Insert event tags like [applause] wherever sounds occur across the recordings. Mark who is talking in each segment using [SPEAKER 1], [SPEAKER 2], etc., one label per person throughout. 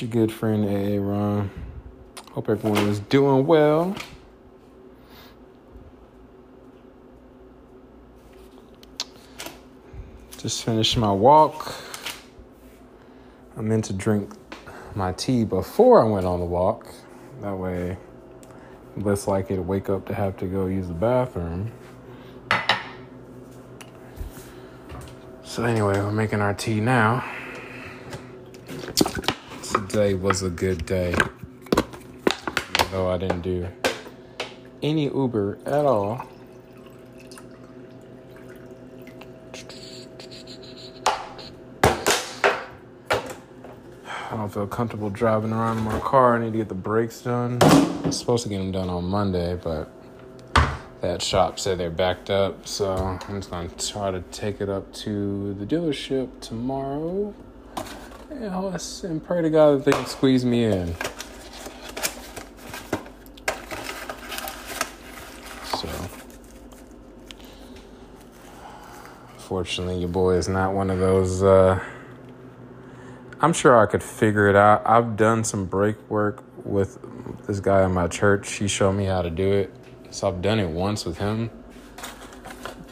[SPEAKER 1] Your good friend Aaron. Hope everyone is doing well. Just finished my walk. I meant to drink my tea before I went on the walk. That way, less likely to wake up to have to go use the bathroom. So, anyway, we're making our tea now. Today was a good day. Though I didn't do any Uber at all. I don't feel comfortable driving around in my car. I need to get the brakes done. I'm supposed to get them done on Monday, but that shop said they're backed up. So I'm just going to try to take it up to the dealership tomorrow and, and pray to God that they can squeeze me in. So, fortunately, your boy is not one of those. Uh, I'm sure I could figure it out. I've done some brake work with this guy in my church. He showed me how to do it. So I've done it once with him.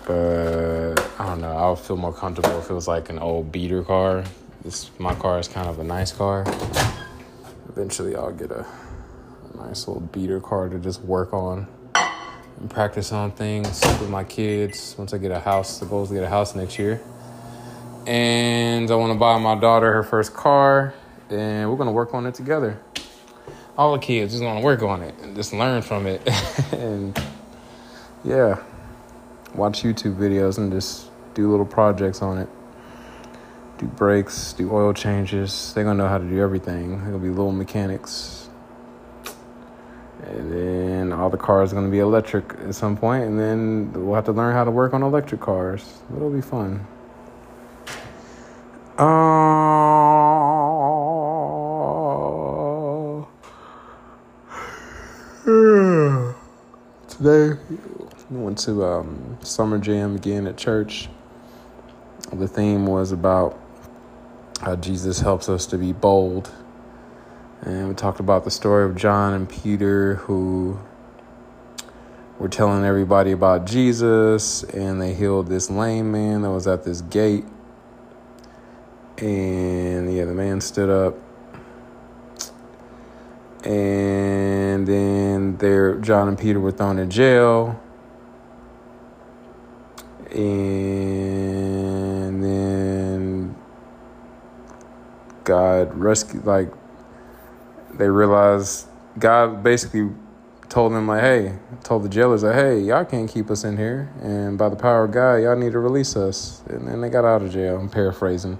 [SPEAKER 1] But I don't know. I'll feel more comfortable if it was like an old beater car. This my car is kind of a nice car. Eventually I'll get a, a nice little beater car to just work on and practice on things with my kids. Once I get a house, the goal is to get a house next year and I want to buy my daughter her first car, and we're gonna work on it together. All the kids just gonna work on it and just learn from it, [laughs] and yeah, watch YouTube videos and just do little projects on it. Do brakes, do oil changes. They're gonna know how to do everything. They're gonna be little mechanics. And then all the cars are gonna be electric at some point, and then we'll have to learn how to work on electric cars. It'll be fun. Uh, [sighs] today, we went to um, Summer Jam again at church. The theme was about how Jesus helps us to be bold. And we talked about the story of John and Peter who were telling everybody about Jesus and they healed this lame man that was at this gate and yeah, the man stood up. And then there, John and Peter were thrown in jail. And God rescued, like, they realized God basically told them, like, hey, told the jailers, like, hey, y'all can't keep us in here. And by the power of God, y'all need to release us. And then they got out of jail. I'm paraphrasing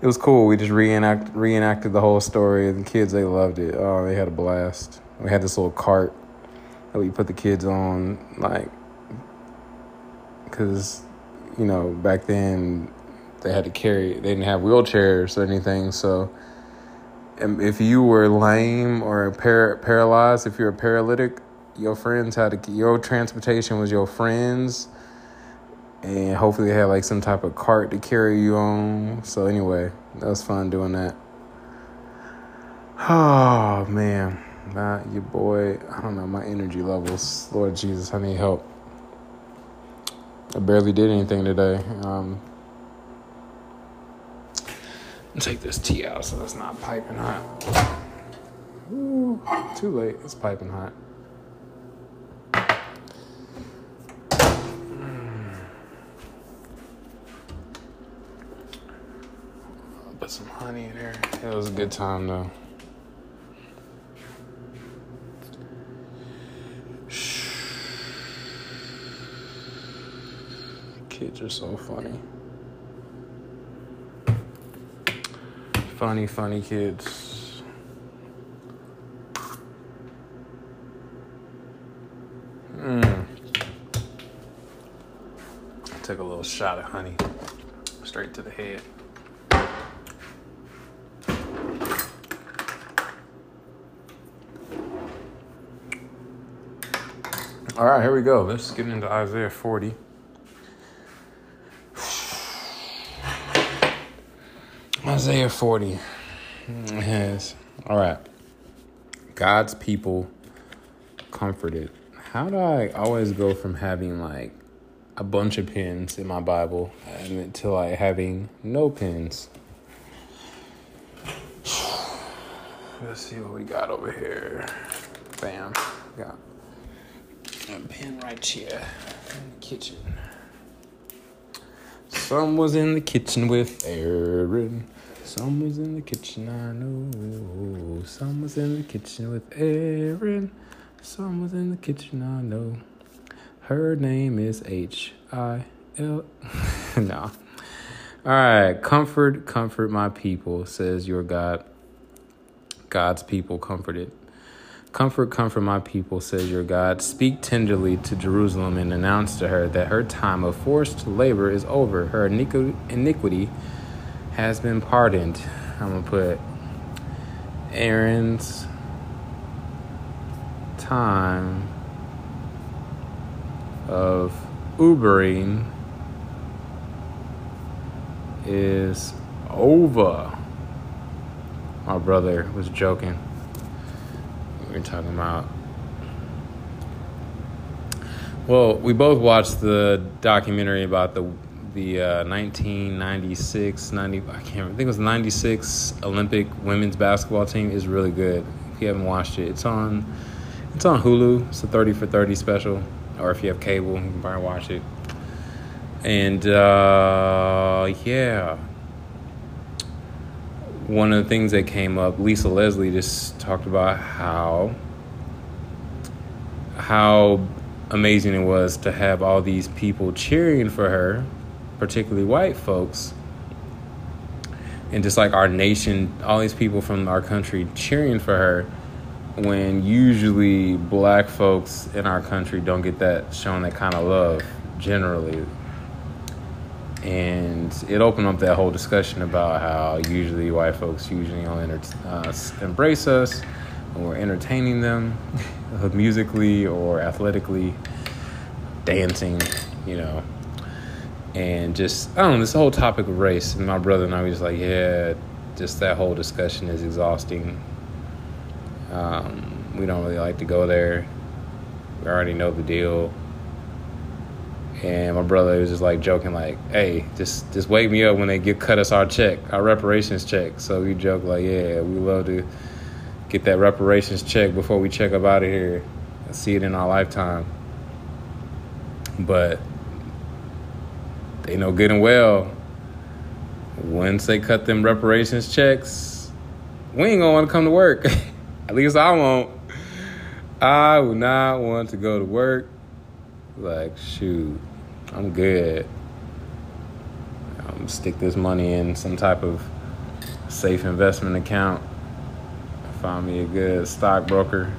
[SPEAKER 1] it was cool. We just reenact reenacted the whole story. And the kids they loved it. Oh, they had a blast. We had this little cart that we put the kids on, like, because you know back then they had to carry. They didn't have wheelchairs or anything, so. If you were lame or par- paralyzed, if you're a paralytic, your friends had to, your transportation was your friends and hopefully they had like some type of cart to carry you on. So anyway, that was fun doing that. Oh man, my your boy, I don't know my energy levels. Lord Jesus, I need help. I barely did anything today. Um, take this tea out so it's not piping hot. Ooh, too late. It's piping hot. Mm. Put some honey in there. It was a good time though. Kids are so funny. Funny, funny kids. Mm. Took a little shot of honey straight to the head. All right, here we go. Let's get into Isaiah 40. Isaiah 40. Yes. All right. God's people comforted. How do I always go from having like a bunch of pins in my Bible to like having no pins? Let's see what we got over here. Bam. Got a pin right here in the kitchen. Some was in the kitchen with Aaron. Some was in the kitchen, I know. Some was in the kitchen with Aaron. Some was in the kitchen, I know. Her name is H I L. [laughs] no. All right. Comfort, comfort my people, says your God. God's people comforted. Comfort, comfort my people, says your God. Speak tenderly to Jerusalem and announce to her that her time of forced labor is over. Her iniquity has been pardoned. I'm going to put Aaron's time of Ubering is over. My brother was joking. We were talking about. Well, we both watched the documentary about the the uh, 1996 90 I can't remember, I think it was 96 Olympic women's basketball team is really good. If you haven't watched it, it's on it's on Hulu. It's a 30 for 30 special, or if you have cable, you can probably watch it. And uh, yeah, one of the things that came up, Lisa Leslie just talked about how how amazing it was to have all these people cheering for her, particularly white folks. And just like our nation, all these people from our country cheering for her when usually black folks in our country don't get that shown that kind of love generally and it opened up that whole discussion about how usually white folks usually only uh, embrace us when we're entertaining them [laughs] musically or athletically dancing you know and just i don't know this whole topic of race and my brother and i just like yeah just that whole discussion is exhausting um, we don't really like to go there we already know the deal and my brother was just like joking, like, "Hey, just just wake me up when they get cut us our check, our reparations check." So we joke like, "Yeah, we love to get that reparations check before we check up out of here and see it in our lifetime." But they know good and well once they cut them reparations checks, we ain't gonna want to come to work. [laughs] At least I won't. I would not want to go to work like, shoot, I'm good. Um, stick this money in some type of safe investment account. Find me a good stockbroker.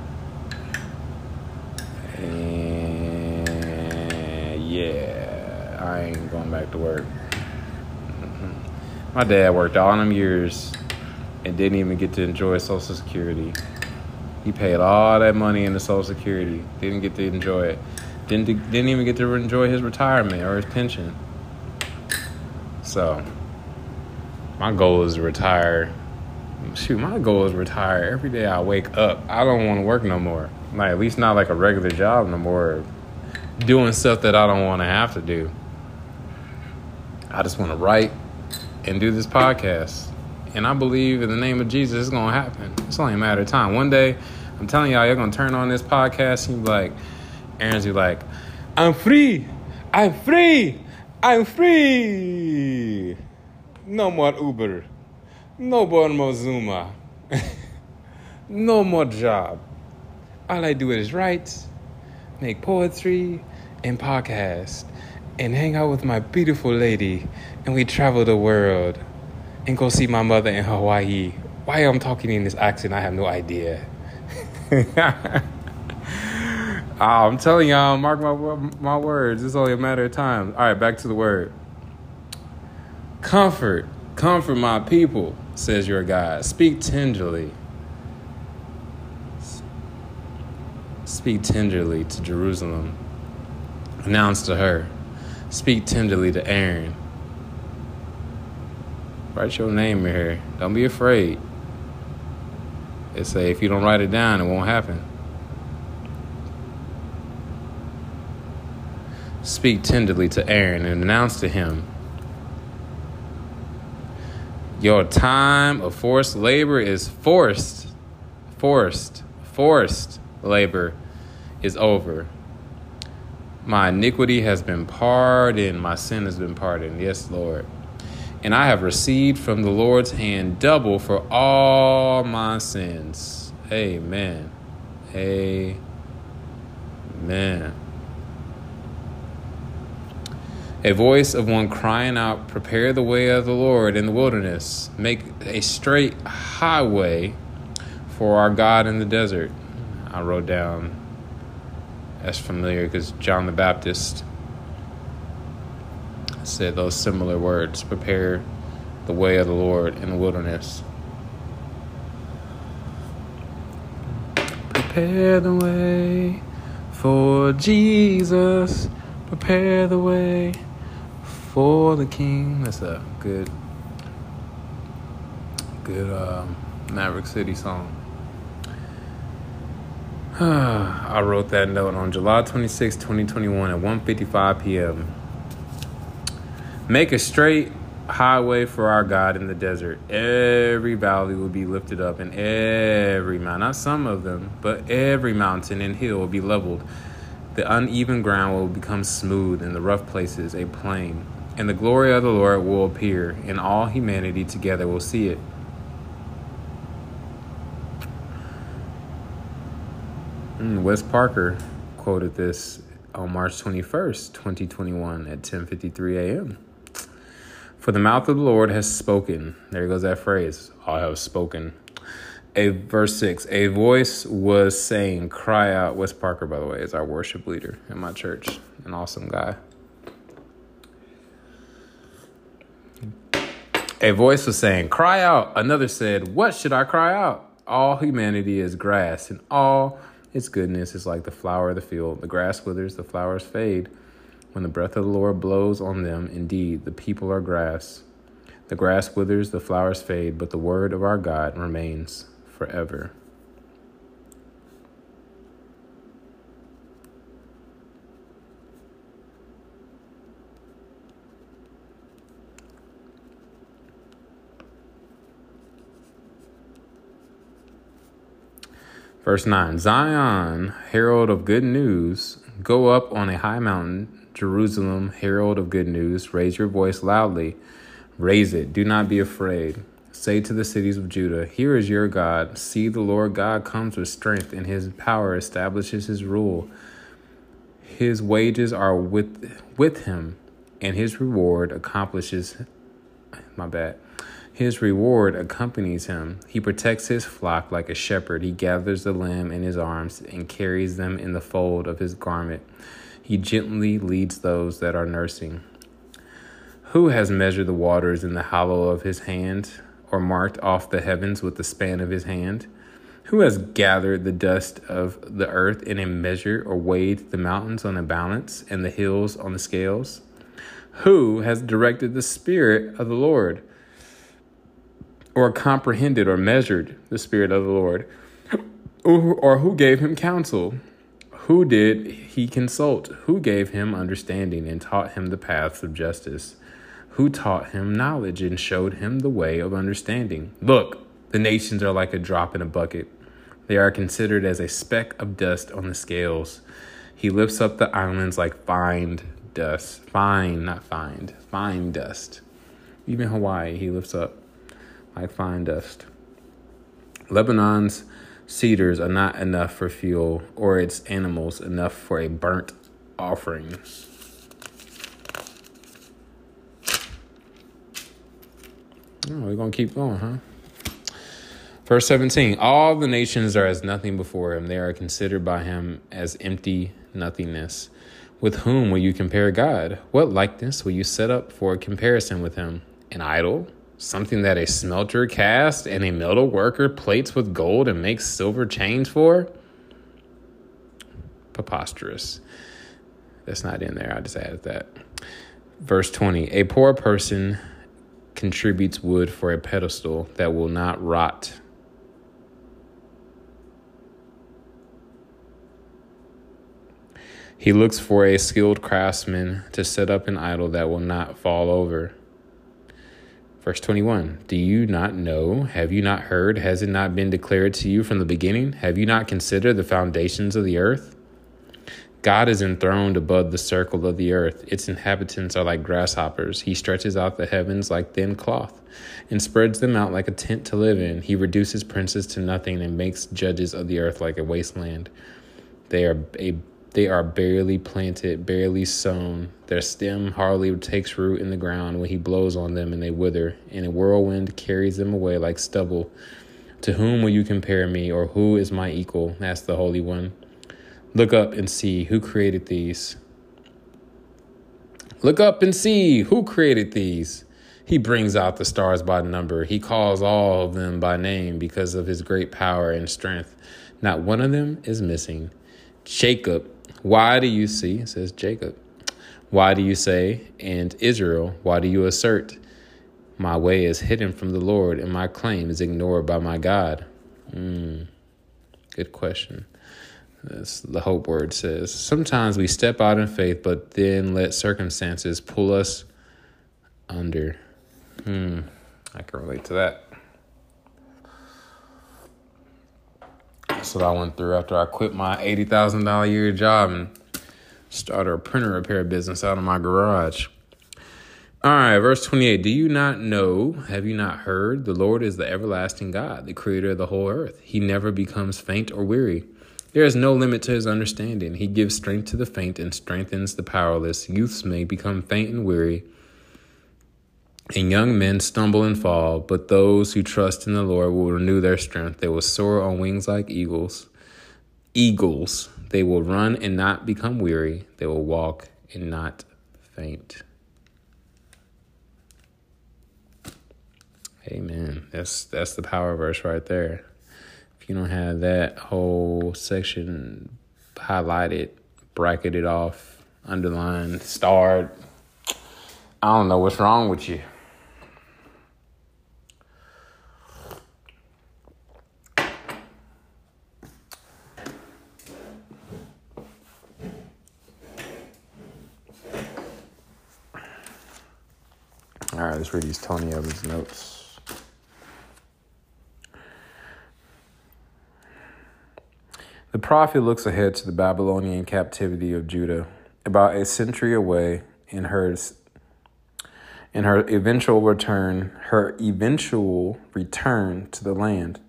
[SPEAKER 1] And yeah, I ain't going back to work. My dad worked all them years and didn't even get to enjoy Social Security. He paid all that money into Social Security, didn't get to enjoy it. Didn't didn't even get to enjoy his retirement or his pension. So my goal is to retire. Shoot, my goal is retire every day I wake up. I don't want to work no more. Like at least not like a regular job no more. Doing stuff that I don't want to have to do. I just want to write and do this podcast. And I believe in the name of Jesus, it's gonna happen. It's only a matter of time. One day, I'm telling y'all, you're gonna turn on this podcast and be like, Aaron's be like, I'm free. I'm free. I'm free. No more Uber. No more Mozuma. [laughs] no more job. All I do is write, make poetry, and podcast, and hang out with my beautiful lady, and we travel the world, and go see my mother in Hawaii. Why I'm talking in this accent, I have no idea. Oh, [laughs] I'm telling y'all, mark my my words. It's only a matter of time. All right, back to the word. Comfort, comfort my people, says your God. Speak tenderly. Speak tenderly to Jerusalem. Announce to her. Speak tenderly to Aaron. Write your name in here. Don't be afraid. They say if you don't write it down, it won't happen. Speak tenderly to Aaron and announce to him Your time of forced labor is forced, forced, forced labor is over. My iniquity has been pardoned, my sin has been pardoned. Yes, Lord. And I have received from the Lord's hand double for all my sins. Amen. Amen. A voice of one crying out, Prepare the way of the Lord in the wilderness, make a straight highway for our God in the desert. I wrote down that's familiar because John the Baptist said those similar words prepare the way of the Lord in the wilderness. Prepare the way for Jesus, prepare the way for the King. That's a good, good uh, Maverick City song. [sighs] I wrote that note on July 26, 2021 at 1:55 p.m. Make a straight highway for our God in the desert. Every valley will be lifted up, and every mountain, not some of them, but every mountain and hill will be leveled. The uneven ground will become smooth, and the rough places a plain. And the glory of the Lord will appear, and all humanity together will see it. Wes Parker quoted this on March 21st, 2021 at 10:53 a.m. For the mouth of the Lord has spoken. There goes that phrase. I have spoken. A verse 6. A voice was saying, cry out. Wes Parker, by the way, is our worship leader in my church. An awesome guy. A voice was saying, Cry out. Another said, What should I cry out? All humanity is grass, and all its goodness is like the flower of the field. The grass withers, the flowers fade. When the breath of the Lord blows on them, indeed, the people are grass. The grass withers, the flowers fade, but the word of our God remains forever. Verse 9 Zion, herald of good news, go up on a high mountain. Jerusalem, herald of good news, raise your voice loudly. Raise it, do not be afraid. Say to the cities of Judah, Here is your God. See, the Lord God comes with strength, and his power establishes his rule. His wages are with, with him, and his reward accomplishes. My bad. His reward accompanies him. He protects his flock like a shepherd. He gathers the lamb in his arms and carries them in the fold of his garment. He gently leads those that are nursing. Who has measured the waters in the hollow of his hand, or marked off the heavens with the span of his hand? Who has gathered the dust of the earth in a measure, or weighed the mountains on a balance, and the hills on the scales? Who has directed the Spirit of the Lord? Or comprehended or measured the Spirit of the Lord? Or who gave him counsel? Who did he consult? Who gave him understanding and taught him the paths of justice? Who taught him knowledge and showed him the way of understanding? Look, the nations are like a drop in a bucket. They are considered as a speck of dust on the scales. He lifts up the islands like fine dust. Fine, not find, fine dust. Even Hawaii, he lifts up like fine dust. Lebanon's cedars are not enough for fuel, or its animals enough for a burnt offering. Oh, we're going to keep going, huh? Verse 17 All the nations are as nothing before him, they are considered by him as empty nothingness. With whom will you compare God? What likeness will you set up for a comparison with him? An idol? Something that a smelter cast and a metal worker plates with gold and makes silver chains for? Preposterous. That's not in there. I just added that. Verse 20 A poor person contributes wood for a pedestal that will not rot. He looks for a skilled craftsman to set up an idol that will not fall over. Verse 21 Do you not know? Have you not heard? Has it not been declared to you from the beginning? Have you not considered the foundations of the earth? God is enthroned above the circle of the earth. Its inhabitants are like grasshoppers. He stretches out the heavens like thin cloth and spreads them out like a tent to live in. He reduces princes to nothing and makes judges of the earth like a wasteland. They are a they are barely planted, barely sown. Their stem hardly takes root in the ground when he blows on them and they wither, and a whirlwind carries them away like stubble. To whom will you compare me, or who is my equal? asked the Holy One. Look up and see who created these. Look up and see who created these. He brings out the stars by number. He calls all of them by name because of his great power and strength. Not one of them is missing. Jacob, why do you see? says Jacob. Why do you say, and Israel, why do you assert? My way is hidden from the Lord, and my claim is ignored by my God. Mm, good question. As the hope word says. Sometimes we step out in faith, but then let circumstances pull us under. Hmm, I can relate to that. That's what I went through after I quit my $80,000 a year job and started a printer repair business out of my garage. All right, verse 28. Do you not know, have you not heard? The Lord is the everlasting God, the creator of the whole earth. He never becomes faint or weary. There is no limit to his understanding. He gives strength to the faint and strengthens the powerless. Youths may become faint and weary, and young men stumble and fall, but those who trust in the Lord will renew their strength. They will soar on wings like eagles. Eagles. They will run and not become weary. They will walk and not faint. Amen. That's that's the power verse right there If you don't have that whole section highlighted, bracketed off, underlined, starred, I don't know what's wrong with you. These Tony Evans notes. The prophet looks ahead to the Babylonian captivity of Judah, about a century away in her in her eventual return, her eventual return to the land.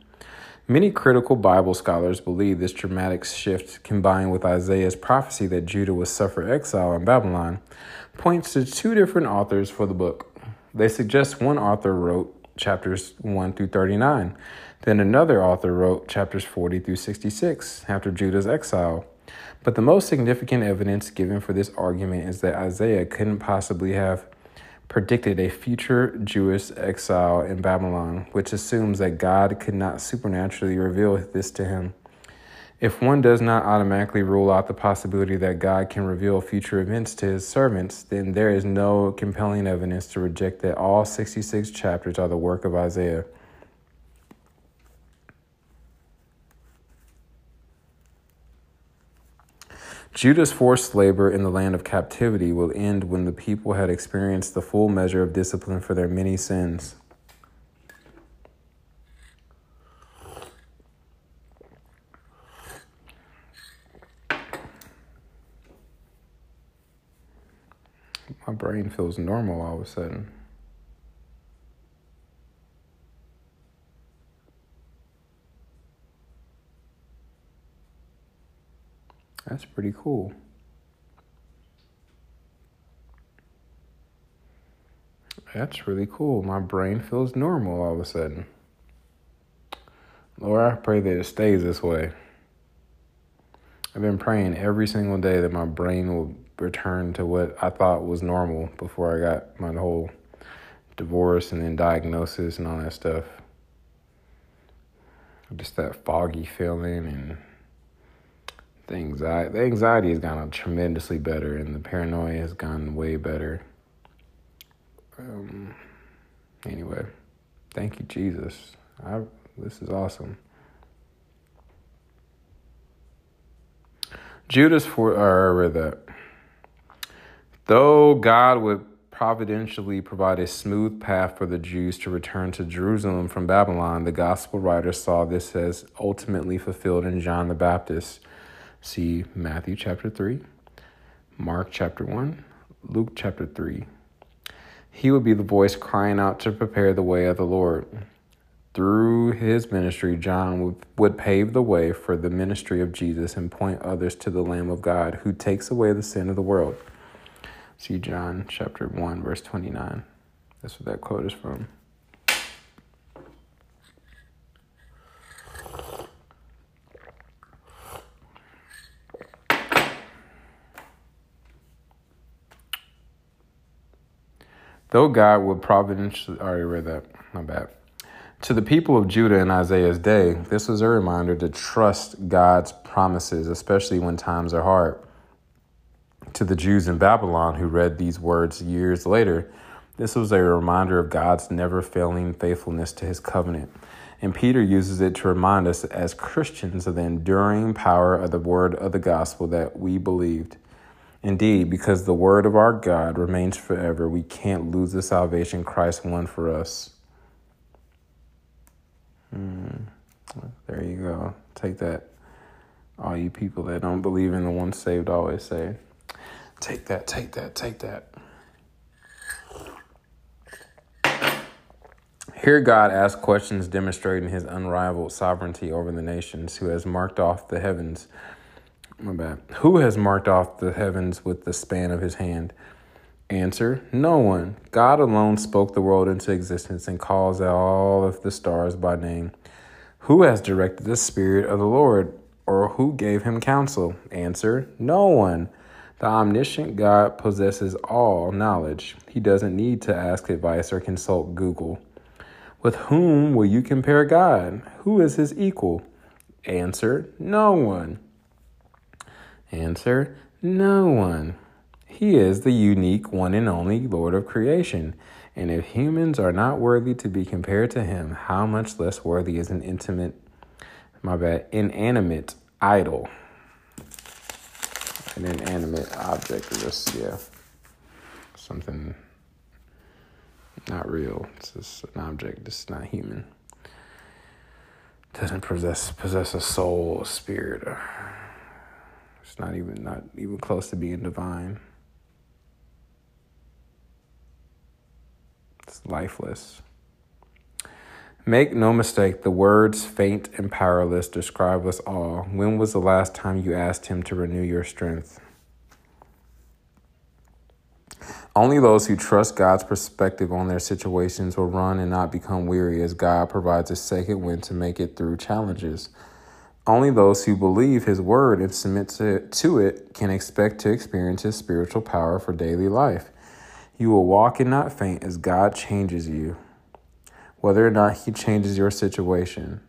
[SPEAKER 1] Many critical Bible scholars believe this dramatic shift, combined with Isaiah's prophecy that Judah would suffer exile in Babylon, points to two different authors for the book. They suggest one author wrote chapters 1 through 39 then another author wrote chapters 40 through 66 after Judah's exile. But the most significant evidence given for this argument is that Isaiah couldn't possibly have predicted a future Jewish exile in Babylon, which assumes that God could not supernaturally reveal this to him. If one does not automatically rule out the possibility that God can reveal future events to his servants, then there is no compelling evidence to reject that all 66 chapters are the work of Isaiah. Judah's forced labor in the land of captivity will end when the people had experienced the full measure of discipline for their many sins. My brain feels normal all of a sudden. That's pretty cool. That's really cool. My brain feels normal all of a sudden. Lord, I pray that it stays this way. I've been praying every single day that my brain will return to what I thought was normal before I got my whole divorce and then diagnosis and all that stuff. Just that foggy feeling and the anxiety, the anxiety has gone tremendously better, and the paranoia has gone way better. Um, anyway, thank you, Jesus. I, this is awesome. Judas for or that though God would providentially provide a smooth path for the Jews to return to Jerusalem from Babylon, the gospel writers saw this as ultimately fulfilled in John the Baptist. See Matthew chapter 3, Mark chapter 1, Luke chapter 3. He would be the voice crying out to prepare the way of the Lord. Through his ministry, John would pave the way for the ministry of Jesus and point others to the Lamb of God who takes away the sin of the world. See John chapter 1, verse 29. That's what that quote is from. Though God would providentially, I already read that, my bad. To the people of Judah in Isaiah's day, this was a reminder to trust God's promises, especially when times are hard. To the Jews in Babylon who read these words years later, this was a reminder of God's never failing faithfulness to his covenant. And Peter uses it to remind us as Christians of the enduring power of the word of the gospel that we believed. Indeed, because the word of our God remains forever, we can't lose the salvation Christ won for us. Mm, there you go. Take that. All you people that don't believe in the one saved always say, take that, take that, take that. Here, God asks questions demonstrating his unrivaled sovereignty over the nations, who has marked off the heavens. My bad. Who has marked off the heavens with the span of his hand? Answer No one. God alone spoke the world into existence and calls out all of the stars by name. Who has directed the Spirit of the Lord, or who gave him counsel? Answer No one. The omniscient God possesses all knowledge. He doesn't need to ask advice or consult Google. With whom will you compare God? Who is his equal? Answer No one. Answer No one. He is the unique, one and only Lord of creation. And if humans are not worthy to be compared to him, how much less worthy is an intimate, my bad, inanimate idol? An inanimate object is just, yeah, something not real. It's just an object, it's not human. Doesn't possess possess a soul, a spirit. It's not even not even close to being divine. It's lifeless. Make no mistake, the words faint and powerless describe us all. When was the last time you asked Him to renew your strength? Only those who trust God's perspective on their situations will run and not become weary as God provides a second wind to make it through challenges. Only those who believe His word and submit to, it can expect to experience His spiritual power for daily life. You will walk and not faint as God changes you, whether or not He changes your situation.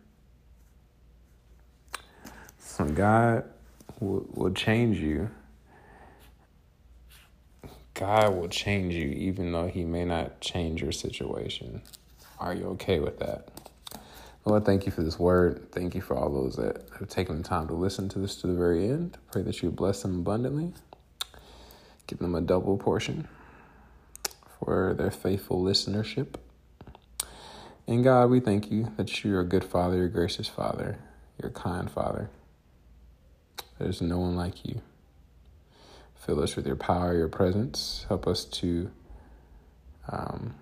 [SPEAKER 1] So God will, will change you. God will change you even though He may not change your situation. Are you okay with that? Lord, thank you for this word. Thank you for all those that have taken the time to listen to this to the very end. Pray that you bless them abundantly, give them a double portion for their faithful listenership. And God, we thank you that you're a good father, you're a gracious father, you're a kind father. There's no one like you. Fill us with your power, your presence. Help us to um,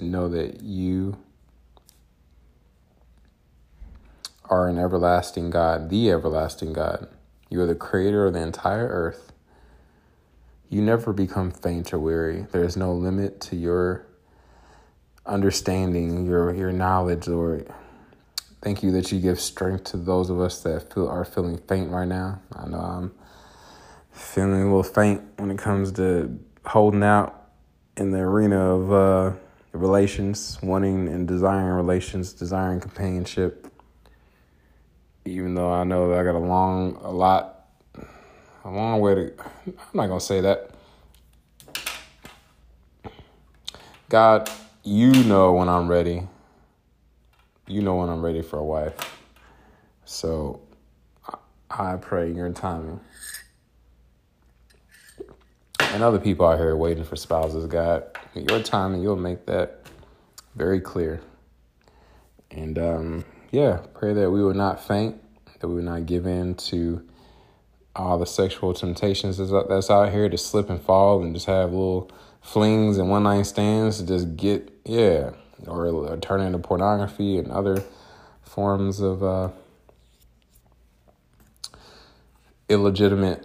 [SPEAKER 1] know that you are an everlasting God, the everlasting God. You are the creator of the entire earth. You never become faint or weary. There is no limit to your understanding, your your knowledge, Lord. Thank you that you give strength to those of us that feel are feeling faint right now. I know I'm feeling a little faint when it comes to holding out in the arena of uh, relations, wanting and desiring relations, desiring companionship even though I know that I got a long, a lot, a long way to. I'm not gonna say that. God, you know when I'm ready. you know when I'm ready for a wife. So I pray your timing. And other people out here waiting for spouses, God, your timing, you'll make that very clear. And um, yeah, pray that we will not faint, that we will not give in to all the sexual temptations that's out here to slip and fall and just have little flings and one night stands to just get, yeah, or, or turn into pornography and other forms of uh, illegitimate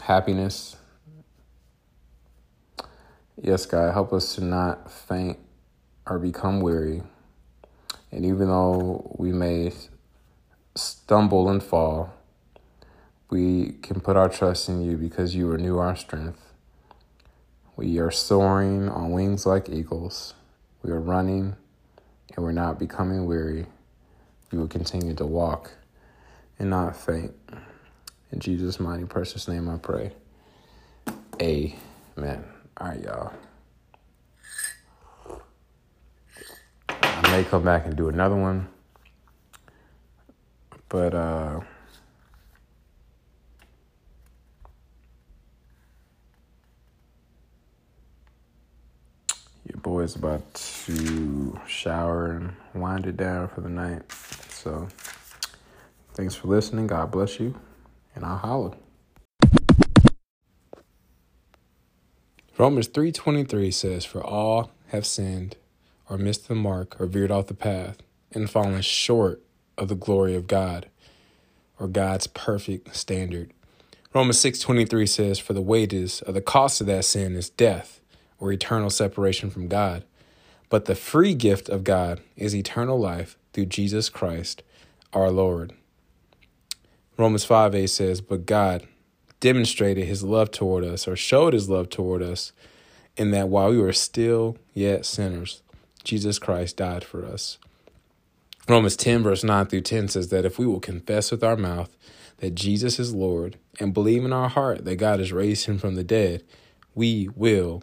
[SPEAKER 1] happiness. Yes, God, help us to not faint or become weary. And even though we may stumble and fall, we can put our trust in you because you renew our strength. We are soaring on wings like eagles. We are running and we're not becoming weary. We will continue to walk and not faint. In Jesus' mighty precious name I pray. Amen. All right, y'all. I may come back and do another one. But uh boy's about to shower and wind it down for the night. So thanks for listening. God bless you. And I'll holler. Romans 3:23 says for all have sinned or missed the mark or veered off the path and fallen short of the glory of God or God's perfect standard. Romans 6:23 says for the wages of the cost of that sin is death or eternal separation from God. But the free gift of God is eternal life through Jesus Christ our Lord. Romans 5 8 says, But God demonstrated his love toward us, or showed his love toward us, in that while we were still yet sinners, Jesus Christ died for us. Romans 10, verse 9 through 10 says that if we will confess with our mouth that Jesus is Lord and believe in our heart that God has raised him from the dead, we will,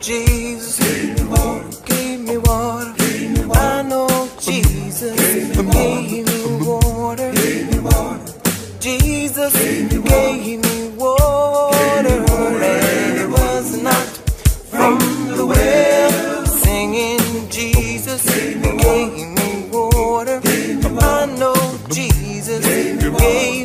[SPEAKER 2] Jesus. gave me water. I know Jesus. Gave me water. Jesus gave me water. It was not from the well. Singing Jesus gave me water. I know Jesus gave me water.